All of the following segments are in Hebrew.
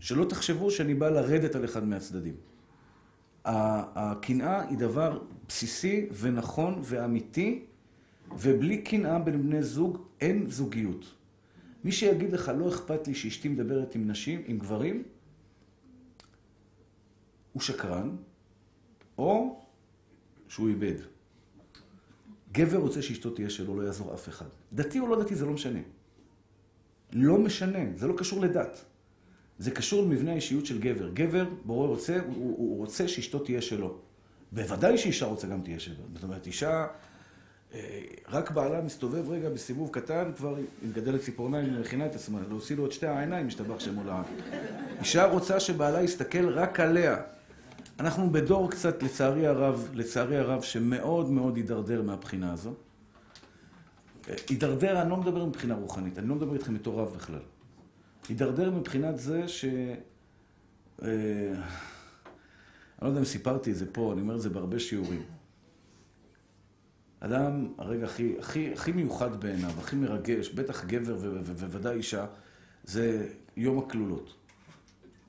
שלא תחשבו שאני בא לרדת על אחד מהצדדים. הקנאה היא דבר בסיסי ונכון ואמיתי, ובלי קנאה בין בני זוג אין זוגיות. מי שיגיד לך, לא אכפת לי שאשתי מדברת עם נשים, עם גברים, הוא שקרן, או שהוא איבד. גבר רוצה שאשתו תהיה שלו, לא יעזור אף אחד. דתי או לא דתי, זה לא משנה. לא משנה, זה לא קשור לדת. זה קשור למבנה האישיות של גבר. גבר, בורא רוצה, הוא, הוא רוצה שאשתו תהיה שלו. בוודאי שאישה רוצה גם תהיה שלו. זאת אומרת, אישה, אה, רק בעלה מסתובב רגע בסיבוב קטן, כבר היא מגדלת ציפורניים, היא מכינה את עצמה, להוציא לו את שתי העיניים, משתבח שמו לעד. אישה רוצה שבעלה יסתכל רק עליה. אנחנו בדור קצת, לצערי הרב, לצערי הרב, שמאוד מאוד הידרדר מהבחינה הזו. הידרדר, אני לא מדבר מבחינה רוחנית, אני לא מדבר איתכם בתור רב בכלל. הידרדר מבחינת זה ש... אה, אני לא יודע אם סיפרתי את זה פה, אני אומר את זה בהרבה שיעורים. אדם, הרגע הכי, הכי, הכי מיוחד בעיניו, הכי מרגש, בטח גבר ובוודאי אישה, זה יום הכלולות.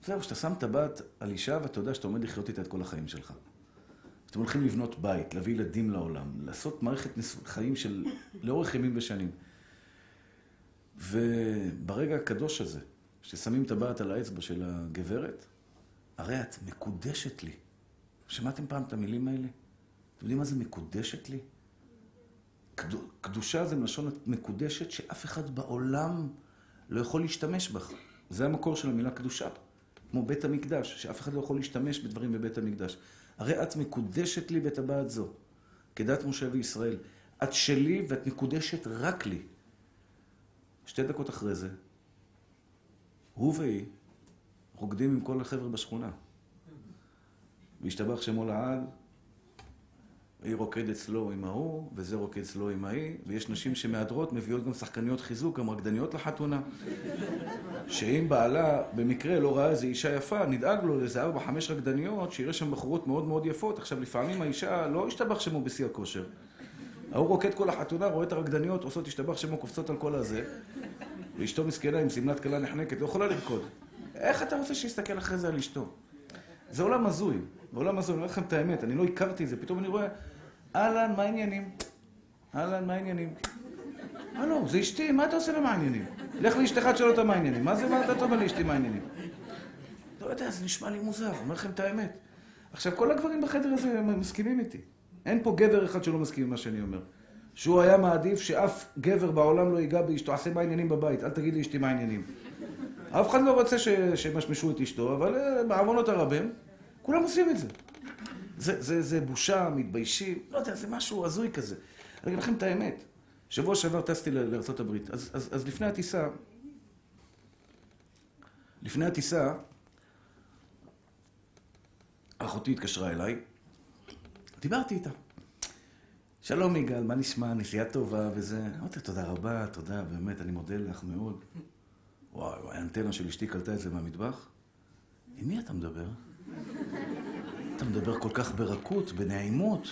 זהו, שאתה שם טבעת על אישה ואתה יודע שאתה עומד לחיות איתה את כל החיים שלך. אתם הולכים לבנות בית, להביא ילדים לעולם, לעשות מערכת חיים של לאורך ימים ושנים. וברגע הקדוש הזה, ששמים טבעת על האצבע של הגברת, הרי את מקודשת לי. שמעתם פעם את המילים האלה? אתם יודעים מה זה מקודשת לי? קדושה זה מלשון מקודשת שאף אחד בעולם לא יכול להשתמש בך. זה המקור של המילה קדושה. כמו בית המקדש, שאף אחד לא יכול להשתמש בדברים בבית המקדש. הרי את מקודשת לי בטבעת זו, כדת משה וישראל. את שלי ואת מקודשת רק לי. שתי דקות אחרי זה, הוא והיא רוקדים עם כל החבר'ה בשכונה. והשתבח שמו לעד, היא רוקדת אצלו עם ההוא, וזה רוקד אצלו עם ההיא, ויש נשים שמהדרות, מביאות גם שחקניות חיזוק, גם רקדניות לחתונה. שאם בעלה במקרה לא ראה איזו אישה יפה, נדאג לו לאיזה ארבע, חמש רקדניות, שיראה שם בחורות מאוד מאוד יפות. עכשיו, לפעמים האישה לא השתבח שמו בשיא הכושר. ההוא רוקד כל החתונה, רואה את הרקדניות, עושות השתבח שמו, קופצות על כל הזה, ואשתו מסכנה עם שמלת כלה נחנקת, לא יכולה לרקוד. איך אתה רוצה שיסתכל אחרי זה על אשתו? זה עולם הזוי. בעולם הזוי, אני אומר לכם את האמת, אני לא הכרתי את זה, פתאום אני רואה אהלן, מה העניינים? אהלן, מה העניינים? הלו, זה אשתי, מה אתה עושה לה מה העניינים? לך לאשתך, תשאל אותה מה העניינים. מה זה, מה אתה אומר לאשתי מה העניינים? לא יודע, זה נשמע לי מוזר, אומר לכם את האמת. עכשיו, כל הגברים בחדר הזה מסכימים איתי. אין פה גבר אחד שלא מסכים עם מה שאני אומר. שהוא היה מעדיף שאף גבר בעולם לא ייגע באשתו, עשה מה העניינים בבית, אל תגיד לאשתי מה העניינים. אף אחד לא רוצה שימשמשו את אשתו, אבל אה, בעוונות הרבים, כולם עושים את זה. זה, זה, זה בושה, מתביישים, לא יודע, זה משהו הזוי כזה. אני אגיד לכם את האמת. שבוע שעבר טסתי לארה"ב, אז, אז, אז לפני הטיסה, לפני הטיסה, אחותי התקשרה אליי, דיברתי איתה. שלום יגאל, מה נשמע? נסיעה טובה וזה. אמרתי, תודה רבה, תודה, באמת, אני מודה לך מאוד. וואי, האנטנה של אשתי קלטה את זה מהמטבח. עם מי אתה מדבר? אתה מדבר כל כך ברכות, בנעימות.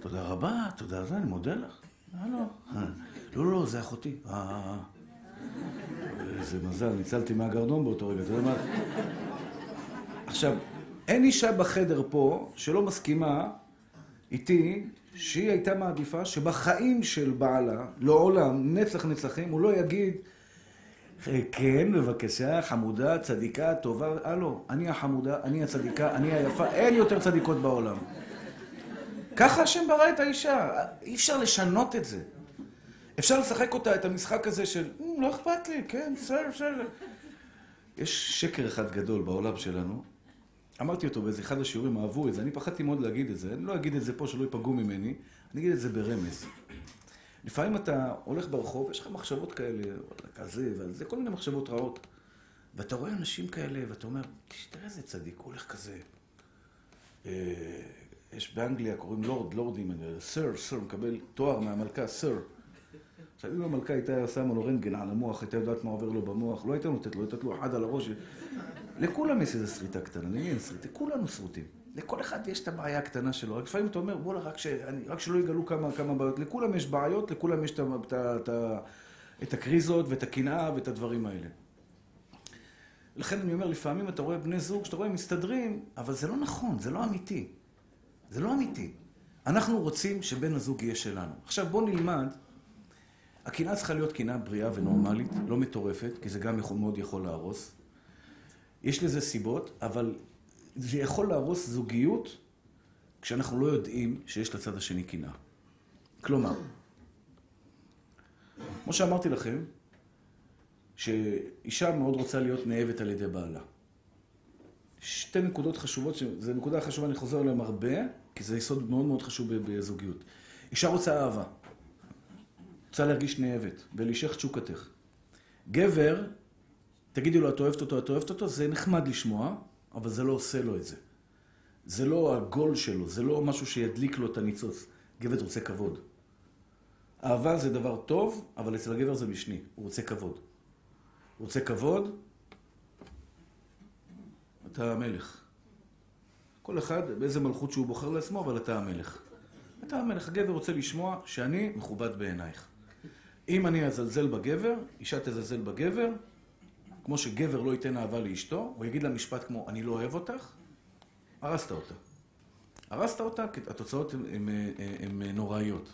תודה רבה, תודה רבה, אני מודה לך. אה, לא. לא, לא, זה אחותי. אה, איזה מזל, ניצלתי מהגרדום באותו רגע, אתה יודע מה? עכשיו, אין אישה בחדר פה שלא מסכימה איתי שהיא הייתה מעדיפה שבחיים של בעלה, לעולם, נצח נצחים, הוא לא יגיד כן, בבקשה, חמודה, צדיקה, טובה. הלו, אני החמודה, אני הצדיקה, אני היפה, אין יותר צדיקות בעולם. ככה השם ברא את האישה, אי אפשר לשנות את זה. אפשר לשחק אותה, את המשחק הזה של, אמ, לא אכפת לי, כן, בסדר, בסדר. יש שקר אחד גדול בעולם שלנו. אמרתי אותו באיזה אחד השיעורים, אהבו את זה, אני פחדתי מאוד להגיד את זה. אני לא אגיד את זה פה, שלא ייפגעו ממני, אני אגיד את זה ברמז. לפעמים אתה הולך ברחוב, יש לך מחשבות כאלה, כזה ועל זה, כל מיני מחשבות רעות. ואתה רואה אנשים כאלה, ואתה אומר, תראה איזה צדיק, הוא הולך כזה. אה, יש באנגליה, קוראים לורד, לורדים, סר, סר, מקבל תואר מהמלכה, סר. עכשיו, אם המלכה הייתה שמה לו רנטגן על המוח, הייתה יודעת מה עובר לו במוח, לא הייתה נותנת לו, הייתה לו אחד על הראש. לכולם יש איזו שריטה קטנה, למי אין שריטה? כולנו שרוטים. לכל אחד יש את הבעיה הקטנה שלו. רק לפעמים אתה אומר, וואלה, רק. רק שלא יגלו כמה, כמה בעיות. לכולם יש בעיות, לכולם יש את, את, את, את הקריזות ואת הקנאה ואת הדברים האלה. לכן אני אומר, לפעמים אתה רואה בני זוג שאתה רואה הם מסתדרים, אבל זה לא נכון, זה לא אמיתי. זה לא אמיתי. אנחנו רוצים שבן הזוג יהיה שלנו. עכשיו בואו נלמד, הקנאה צריכה להיות קנאה בריאה ונורמלית, לא מטורפת, כי זה גם מאוד יכול להרוס. יש לזה סיבות, אבל זה יכול להרוס זוגיות כשאנחנו לא יודעים שיש לצד השני קנאה. כלומר, כמו שאמרתי לכם, שאישה מאוד רוצה להיות נאהבת על ידי בעלה. שתי נקודות חשובות, זו נקודה חשובה, אני חוזר עליהן הרבה, כי זה יסוד מאוד מאוד חשוב בזוגיות. אישה רוצה אהבה, רוצה להרגיש נאהבת, ולהישך תשוקתך. גבר, תגידי לו, את אוהבת אותו, את אוהבת אותו, זה נחמד לשמוע, אבל זה לא עושה לו את זה. זה לא הגול שלו, זה לא משהו שידליק לו את הניצוץ. גבר רוצה כבוד. אהבה זה דבר טוב, אבל אצל הגבר זה משני, הוא רוצה כבוד. הוא רוצה כבוד, אתה המלך. כל אחד באיזה מלכות שהוא בוחר לעצמו, אבל אתה המלך. אתה המלך. הגבר רוצה לשמוע שאני מכובד בעינייך. אם אני אזלזל בגבר, אישה תזלזל בגבר, כמו שגבר לא ייתן אהבה לאשתו, הוא יגיד לה משפט כמו, אני לא אוהב אותך, הרסת אותה. הרסת אותה, כי התוצאות הן נוראיות.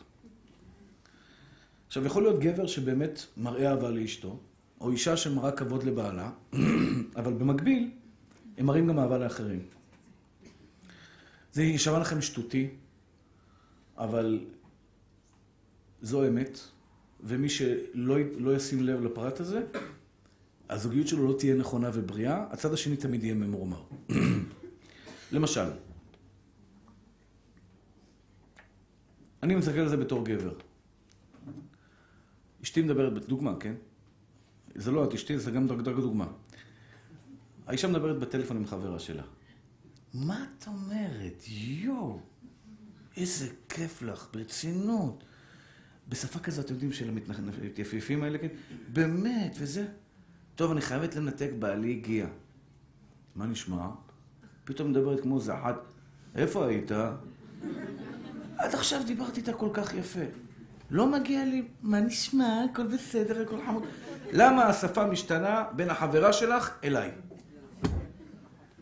עכשיו, יכול להיות גבר שבאמת מראה אהבה לאשתו, או אישה שמראה כבוד לבעלה, אבל במקביל, הם מראים גם אהבה לאחרים. זה יישמע לכם שטותי, אבל זו אמת, ומי שלא לא ישים לב לפרט הזה, הזוגיות שלו לא תהיה נכונה ובריאה, הצד השני תמיד יהיה ממורמר. למשל, אני מסתכל על זה בתור גבר. אשתי מדברת, דוגמה, כן? זה לא את אשתי, זה גם דרגה דוגמה. האישה מדברת בטלפון עם חברה שלה. מה את אומרת? יואו, איזה כיף לך, ברצינות. בשפה כזאת, אתם יודעים, של המתייפיפים האלה, כן? באמת, וזה. טוב, אני חייבת לנתק, בעלי הגיע. מה נשמע? פתאום מדברת כמו זחת. איפה היית? עד עכשיו דיברת איתה כל כך יפה. לא מגיע לי, מה נשמע? הכל בסדר, הכל חמוד. למה השפה משתנה בין החברה שלך אליי?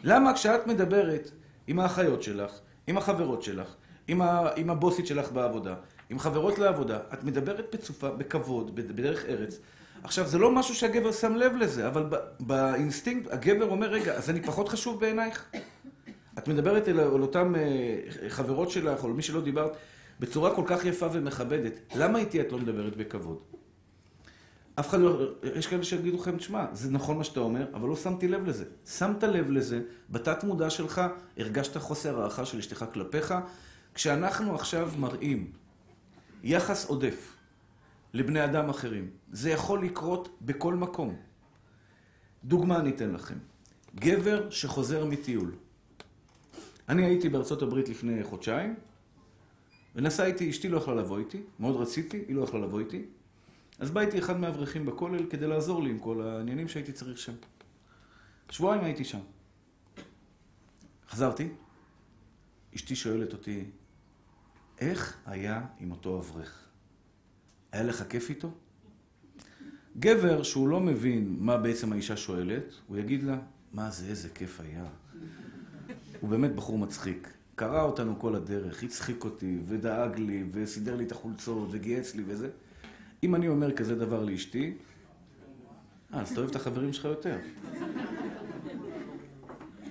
למה כשאת מדברת עם האחיות שלך, עם החברות שלך, עם, ה, עם הבוסית שלך בעבודה, עם חברות לעבודה, את מדברת בצופה, בכבוד, בדרך ארץ. עכשיו, זה לא משהו שהגבר שם לב לזה, אבל באינסטינקט, הגבר אומר, רגע, אז אני פחות חשוב בעינייך? את מדברת אל, אל אותן אה, חברות שלך, או מי שלא דיברת, בצורה כל כך יפה ומכבדת. למה איתי את לא מדברת בכבוד? אף אחד לא... יש כאלה שיגידו לכם, תשמע, זה נכון מה שאתה אומר, אבל לא שמתי לב לזה. שמת לב לזה, בתת מודע שלך הרגשת חוסר הערכה של אשתך כלפיך. כשאנחנו עכשיו מראים יחס עודף לבני אדם אחרים, זה יכול לקרות בכל מקום. דוגמה אני אתן לכם. גבר שחוזר מטיול. אני הייתי בארצות הברית לפני חודשיים, ונסע איתי, אשתי לא יכלה לבוא איתי, מאוד רציתי, היא לא יכלה לבוא איתי. אז בא איתי אחד מהאברכים בכולל כדי לעזור לי עם כל העניינים שהייתי צריך שם. שבועיים הייתי שם. חזרתי, אשתי שואלת אותי, איך היה עם אותו אברך? היה לך כיף איתו? גבר שהוא לא מבין מה בעצם האישה שואלת, הוא יגיד לה, מה זה, איזה כיף היה. הוא באמת בחור מצחיק. קרא אותנו כל הדרך, הצחיק אותי, ודאג לי, וסידר לי את החולצות, וגייץ לי וזה. אם אני אומר כזה דבר לאשתי, אה, אז אתה אוהב את החברים שלך יותר.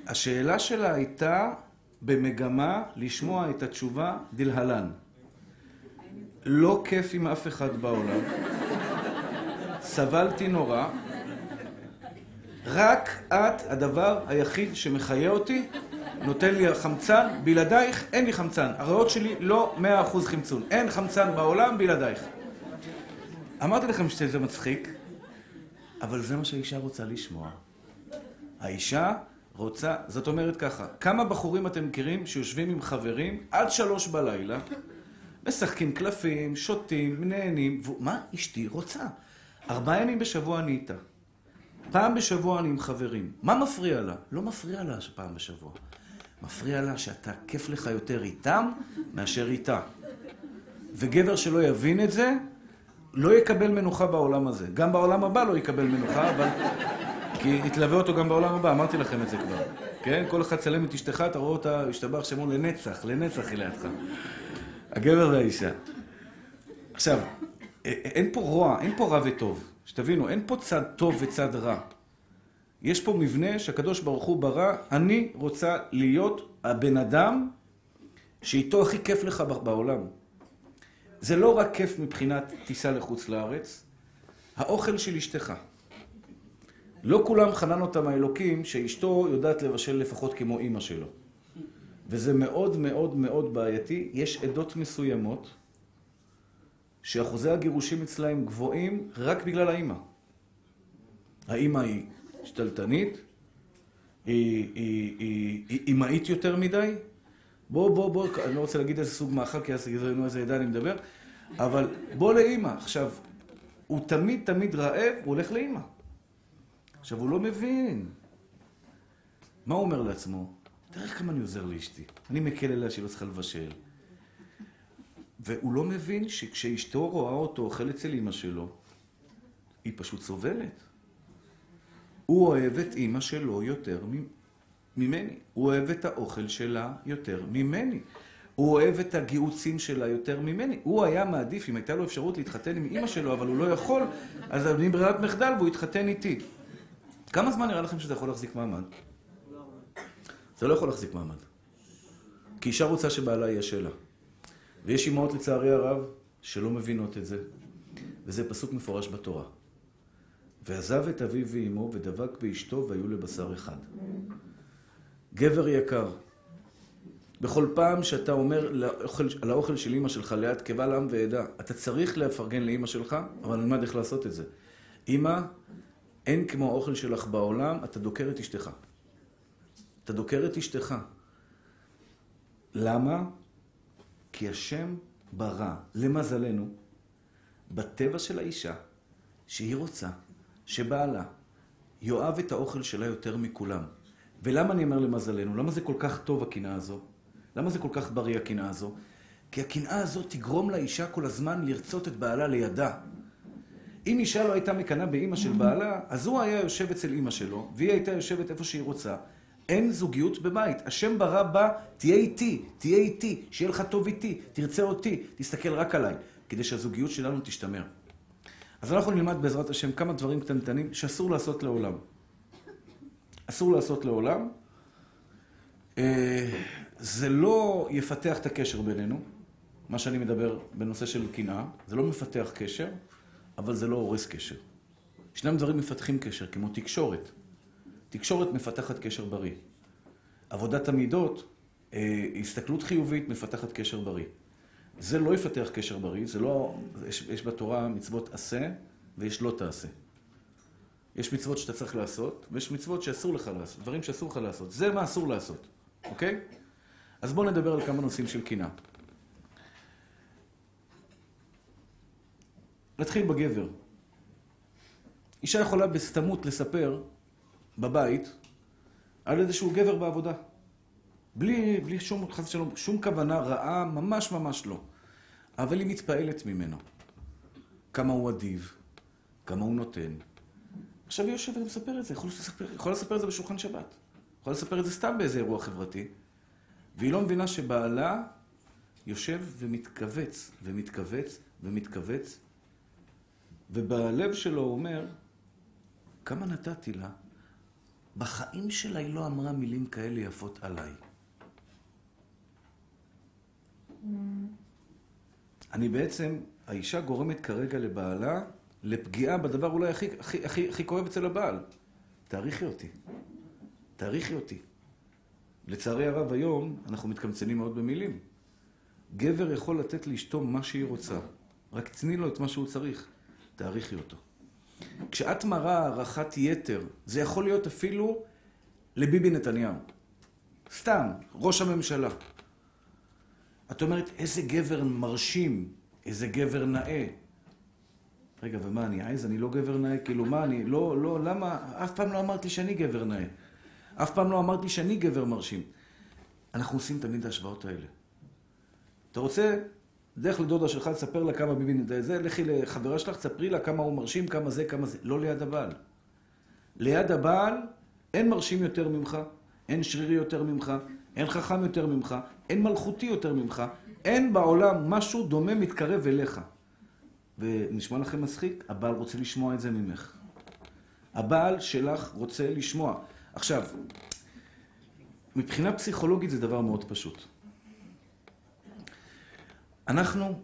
השאלה שלה הייתה במגמה לשמוע את התשובה דלהלן. לא כיף עם אף אחד בעולם. סבלתי נורא. רק את הדבר היחיד שמחיה אותי, נותן לי חמצן, בלעדייך אין לי חמצן. הריאות שלי לא מאה אחוז חמצון. אין חמצן בעולם בלעדייך. אמרתי לכם שזה מצחיק, אבל זה מה שהאישה רוצה לשמוע. האישה רוצה, זאת אומרת ככה, כמה בחורים אתם מכירים שיושבים עם חברים עד שלוש בלילה, משחקים קלפים, שותים, נהנים, ו... מה אשתי רוצה? ארבעה ימים בשבוע אני איתה. פעם בשבוע אני עם חברים. מה מפריע לה? לא מפריע לה שפעם בשבוע. מפריע לה שאתה, כיף לך יותר איתם מאשר איתה. וגבר שלא יבין את זה, לא יקבל מנוחה בעולם הזה. גם בעולם הבא לא יקבל מנוחה, אבל כי תלווה אותו גם בעולם הבא, אמרתי לכם את זה כבר. כן? כל אחד צלם את אשתך, אתה רואה אותה, השתבח שמו לנצח, לנצח היא לידך. הגבר והאישה. עכשיו, אין פה רוע, אין פה רע וטוב. שתבינו, אין פה צד טוב וצד רע. יש פה מבנה שהקדוש ברוך הוא ברא, אני רוצה להיות הבן אדם שאיתו הכי כיף לך בעולם. זה לא רק כיף מבחינת טיסה לחוץ לארץ, האוכל של אשתך. לא כולם חנן אותם האלוקים שאשתו יודעת לבשל לפחות כמו אימא שלו. וזה מאוד מאוד מאוד בעייתי. יש עדות מסוימות שאחוזי הגירושים אצלהם גבוהים רק בגלל האימא. האימא היא שתלטנית, היא, אימהית יותר מדי. בוא, בוא, בוא, אני לא רוצה להגיד איזה סוג מאכל, כי אז יגידו איזה עדה אני מדבר, אבל בוא לאימא. עכשיו, הוא תמיד תמיד רעב, הוא הולך לאימא. עכשיו, הוא לא מבין. מה הוא אומר לעצמו? תראה כמה אני עוזר לאשתי. אני מקל עליה שהיא לא צריכה לבשל. והוא לא מבין שכשאשתו רואה אותו אוכל אצל אמא שלו, היא פשוט סובלת. הוא אוהב את אמא שלו יותר ממני. הוא אוהב את האוכל שלה יותר ממני. הוא אוהב את הגיהוצים שלה יותר ממני. הוא היה מעדיף, אם הייתה לו אפשרות להתחתן עם אמא שלו, אבל הוא לא יכול, אז אני ברירת מחדל והוא יתחתן איתי. כמה זמן נראה לכם שזה יכול להחזיק מעמד? זה לא יכול להחזיק מעמד. כי אישה רוצה שבעלה יהיה שלה. ויש אמהות, לצערי הרב, שלא מבינות את זה. וזה פסוק מפורש בתורה. ועזב את אביו ואמו ודבק באשתו והיו לבשר אחד. גבר יקר, בכל פעם שאתה אומר לאוכל, על האוכל של אמא שלך ליד קבל עם ועדה, אתה צריך לפרגן לאמא שלך, אבל נלמד איך לעשות את זה. אמא, אין כמו האוכל שלך בעולם, אתה דוקר את אשתך. אתה דוקר את אשתך. למה? כי השם ברא, למזלנו, בטבע של האישה, שהיא רוצה שבעלה יאהב את האוכל שלה יותר מכולם. ולמה אני אומר למזלנו? למה זה כל כך טוב הקנאה הזו? למה זה כל כך בריא הקנאה הזו? כי הקנאה הזו תגרום לאישה כל הזמן לרצות את בעלה לידה. אם אישה לא הייתה מקנאה באימא של בעלה, אז הוא היה יושב אצל אימא שלו, והיא הייתה יושבת איפה שהיא רוצה. אין זוגיות בבית. השם ברא בה, תהיה איתי, תהיה איתי, שיהיה לך טוב איתי, תרצה אותי, תסתכל רק עליי, כדי שהזוגיות שלנו תשתמר. אז אנחנו נלמד בעזרת השם כמה דברים קטנטנים שאסור לעשות לעולם. אסור לעשות לעולם. אה, זה לא יפתח את הקשר בינינו, מה שאני מדבר בנושא של קנאה, זה לא מפתח קשר, אבל זה לא הורס קשר. ישנם דברים מפתחים קשר, כמו תקשורת. תקשורת מפתחת קשר בריא. עבודת המידות, אה, הסתכלות חיובית מפתחת קשר בריא. זה לא יפתח קשר בריא, זה לא... יש, יש בתורה מצוות עשה ויש לא תעשה. יש מצוות שאתה צריך לעשות, ויש מצוות שאסור לך לעשות, דברים שאסור לך לעשות. זה מה אסור לעשות, אוקיי? אז בואו נדבר על כמה נושאים של קינה. נתחיל בגבר. אישה יכולה בסתמות לספר בבית על איזשהו גבר בעבודה. בלי, בלי שום, חס ושלום, שום כוונה רעה, ממש ממש לא. אבל היא מתפעלת ממנו. כמה הוא אדיב, כמה הוא נותן. עכשיו היא יושבת ומספר את זה, יכולה לספר, יכול לספר את זה בשולחן שבת. יכולה לספר את זה סתם באיזה אירוע חברתי. והיא לא מבינה שבעלה יושב ומתכווץ, ומתכווץ, ומתכווץ, ובלב שלו הוא אומר, כמה נתתי לה? בחיים שלה היא לא אמרה מילים כאלה יפות עליי. אני בעצם, האישה גורמת כרגע לבעלה לפגיעה בדבר אולי הכי, הכי, הכי, הכי כואב אצל הבעל. תעריכי אותי. תעריכי אותי. לצערי הרב היום אנחנו מתקמצנים מאוד במילים. גבר יכול לתת לאשתו מה שהיא רוצה, רק תני לו את מה שהוא צריך, תעריכי אותו. כשאת מראה הערכת יתר, זה יכול להיות אפילו לביבי נתניהו. סתם, ראש הממשלה. את אומרת, איזה גבר מרשים, איזה גבר נאה. רגע, ומה, אני עז? אני לא גבר נאה? כאילו, מה, אני לא, לא, למה? אף פעם לא אמרתי שאני גבר נאה. אף פעם לא אמרתי שאני גבר מרשים. אנחנו עושים תמיד את ההשוואות האלה. אתה רוצה, דרך לדודה שלך, תספר לה כמה ביבי נדע זה, לכי לחברה שלך, תספרי לה כמה הוא מרשים, כמה זה, כמה זה. לא ליד הבעל. ליד הבעל אין מרשים יותר ממך, אין שרירי יותר ממך, אין חכם יותר ממך, אין מלכותי יותר ממך, אין בעולם משהו דומה מתקרב אליך. ונשמע לכם מצחיק? הבעל רוצה לשמוע את זה ממך. הבעל שלך רוצה לשמוע. עכשיו, מבחינה פסיכולוגית זה דבר מאוד פשוט. אנחנו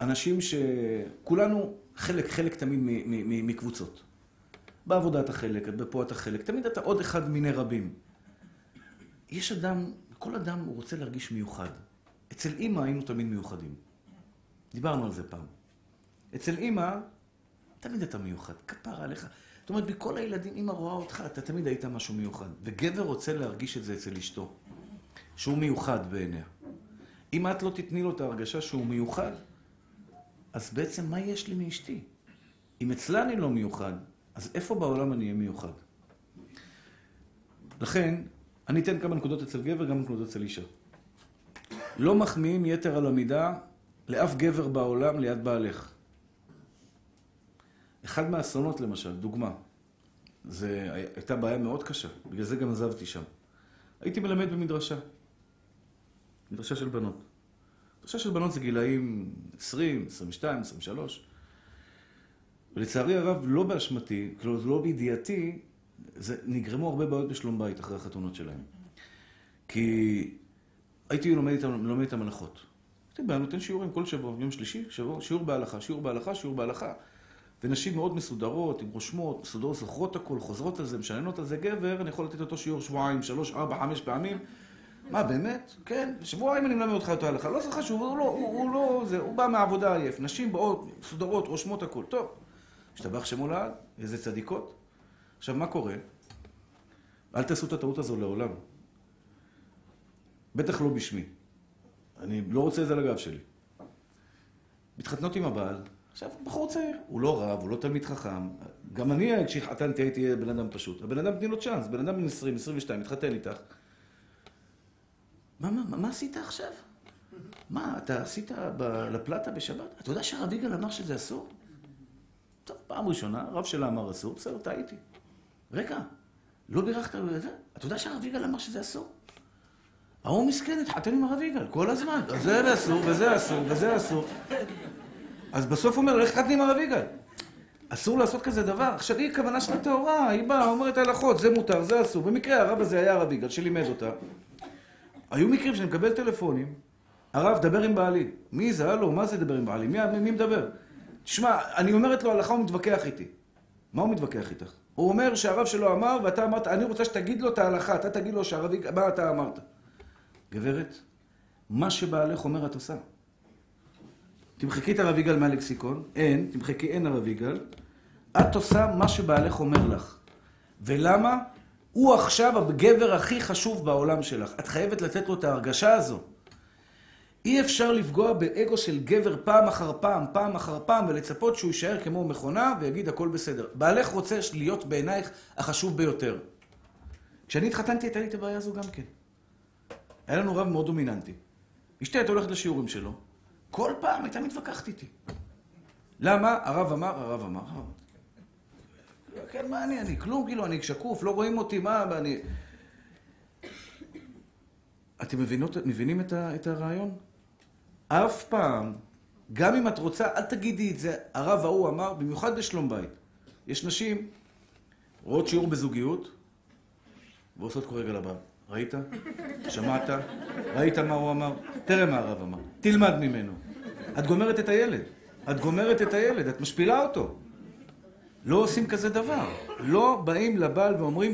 אנשים שכולנו חלק, חלק תמיד מקבוצות. בעבודה אתה חלק, בפה אתה חלק, תמיד אתה עוד אחד מיני רבים. יש אדם, כל אדם הוא רוצה להרגיש מיוחד. אצל אימא היינו תמיד מיוחדים. דיברנו על זה פעם. אצל אימא, תמיד אתה מיוחד, כפרה עליך. זאת אומרת, מכל הילדים, אימא רואה אותך, אתה תמיד היית משהו מיוחד. וגבר רוצה להרגיש את זה אצל אשתו, שהוא מיוחד בעיניה. אם את לא תתני לו את ההרגשה שהוא מיוחד, אז בעצם מה יש לי מאשתי? אם אצלה אני לא מיוחד, אז איפה בעולם אני אהיה מיוחד? לכן, אני אתן כמה נקודות אצל גבר, גם נקודות אצל אישה. לא מחמיאים יתר על המידה לאף גבר בעולם ליד בעלך. אחד מהאסונות למשל, דוגמה, זה הייתה בעיה מאוד קשה, בגלל זה גם עזבתי שם. הייתי מלמד במדרשה, מדרשה של בנות. מדרשה של בנות זה גילאים 20, 22, 23. ולצערי הרב, לא באשמתי, כלומר, לא בידיעתי, זה, נגרמו הרבה בעיות בשלום בית אחרי החתונות שלהם. כי הייתי לומד איתם, לומד איתם הלכות. הייתי בא, נותן שיעורים כל שבוע, יום שלישי, שבוע, שיעור בהלכה, שיעור בהלכה, שיעור בהלכה. ונשים מאוד מסודרות, עם רושמות, מסודרות, זוכרות הכל, חוזרות על זה, משננות על זה. גבר, אני יכול לתת אותו שיעור שבועיים, שלוש, ארבע, חמש פעמים. מה, באמת? כן, שבועיים אני מלמד אותך את ההלכה. לא זה חשוב, הוא לא, הוא, הוא לא, זה, הוא בא מהעבודה עייף. נשים באות, מסודרות, רושמות הכל. טוב. השתבח שמו לעד, איזה צדיקות. עכשיו, מה קורה? אל תעשו את הטעות הזו לעולם. בטח לא בשמי. אני לא רוצה את זה על הגב שלי. מתחתנות עם הבעל, עכשיו, בחור צעיר, הוא לא רב, הוא לא תלמיד חכם. גם אני, כשהתחתנתי, הייתי בן אדם פשוט. הבן אדם, תני לו צ'אנס, בן אדם בן 20, 22, מתחתן איתך. מה, מה, מה עשית עכשיו? מה, אתה עשית לפלטה בשבת? אתה יודע שהרב יגאל אמר שזה אסור? טוב, פעם ראשונה, הרב שלה אמר אסור, בסדר, טעיתי. רגע, לא בירכת על זה? אתה יודע שהרב יגאל אמר שזה אסור? ההוא מסכן, התחתן עם הרב יגאל, כל הזמן. זה אסור, וזה אסור, וזה אסור. אז בסוף הוא אומר, לך תחתן עם הרב יגאל. אסור לעשות כזה דבר. עכשיו, היא כוונה שלה טהורה, היא באה, אומרת הלכות, זה מותר, זה אסור. במקרה הרב הזה היה הרב יגאל, שלימד אותה. היו מקרים שאני מקבל טלפונים, הרב, דבר עם בעלי. מי זה? הלו, מה זה דבר עם בעלי? מי, מי מדבר? תשמע, אני אומרת לו הלכה, הוא מתווכח איתי. מה הוא מתווכח איתך? הוא אומר שהרב שלו אמר, ואתה אמרת, אני רוצה שתגיד לו את ההלכה, אתה תגיד לו שהרב... מה אתה אמרת? גברת, מה שבעלך אומר את עושה. תמחקי את הרב יגאל מהלקסיקון, אין, תמחקי אין הרב יגאל, את עושה מה שבעלך אומר לך. ולמה? הוא עכשיו הגבר הכי חשוב בעולם שלך. את חייבת לתת לו את ההרגשה הזו. אי אפשר לפגוע באגו של גבר פעם אחר פעם, פעם אחר פעם, ולצפות שהוא יישאר כמו מכונה ויגיד הכל בסדר. בעלך רוצה להיות בעינייך החשוב ביותר. כשאני התחתנתי הייתה לי את הבעיה הזו גם כן. היה לנו רב מאוד דומיננטי. אשתי הייתה הולכת לשיעורים שלו, כל פעם הייתה מתווכחת איתי. למה? הרב אמר, הרב אמר. כן, מה אני? אני כלום, כאילו, אני שקוף, לא רואים אותי, מה, אני... אתם מבינות, מבינים את, ה, את הרעיון? אף פעם, גם אם את רוצה, אל תגידי את זה, הרב ההוא אמר, במיוחד בשלום בית. יש נשים, רואות שיעור בזוגיות, ועושות כרגע לבא. ראית? שמעת? ראית מה הוא אמר? תראה מה הרב אמר. תלמד ממנו. את גומרת את הילד. את גומרת את הילד, את משפילה אותו. לא עושים כזה דבר. לא באים לבעל ואומרים,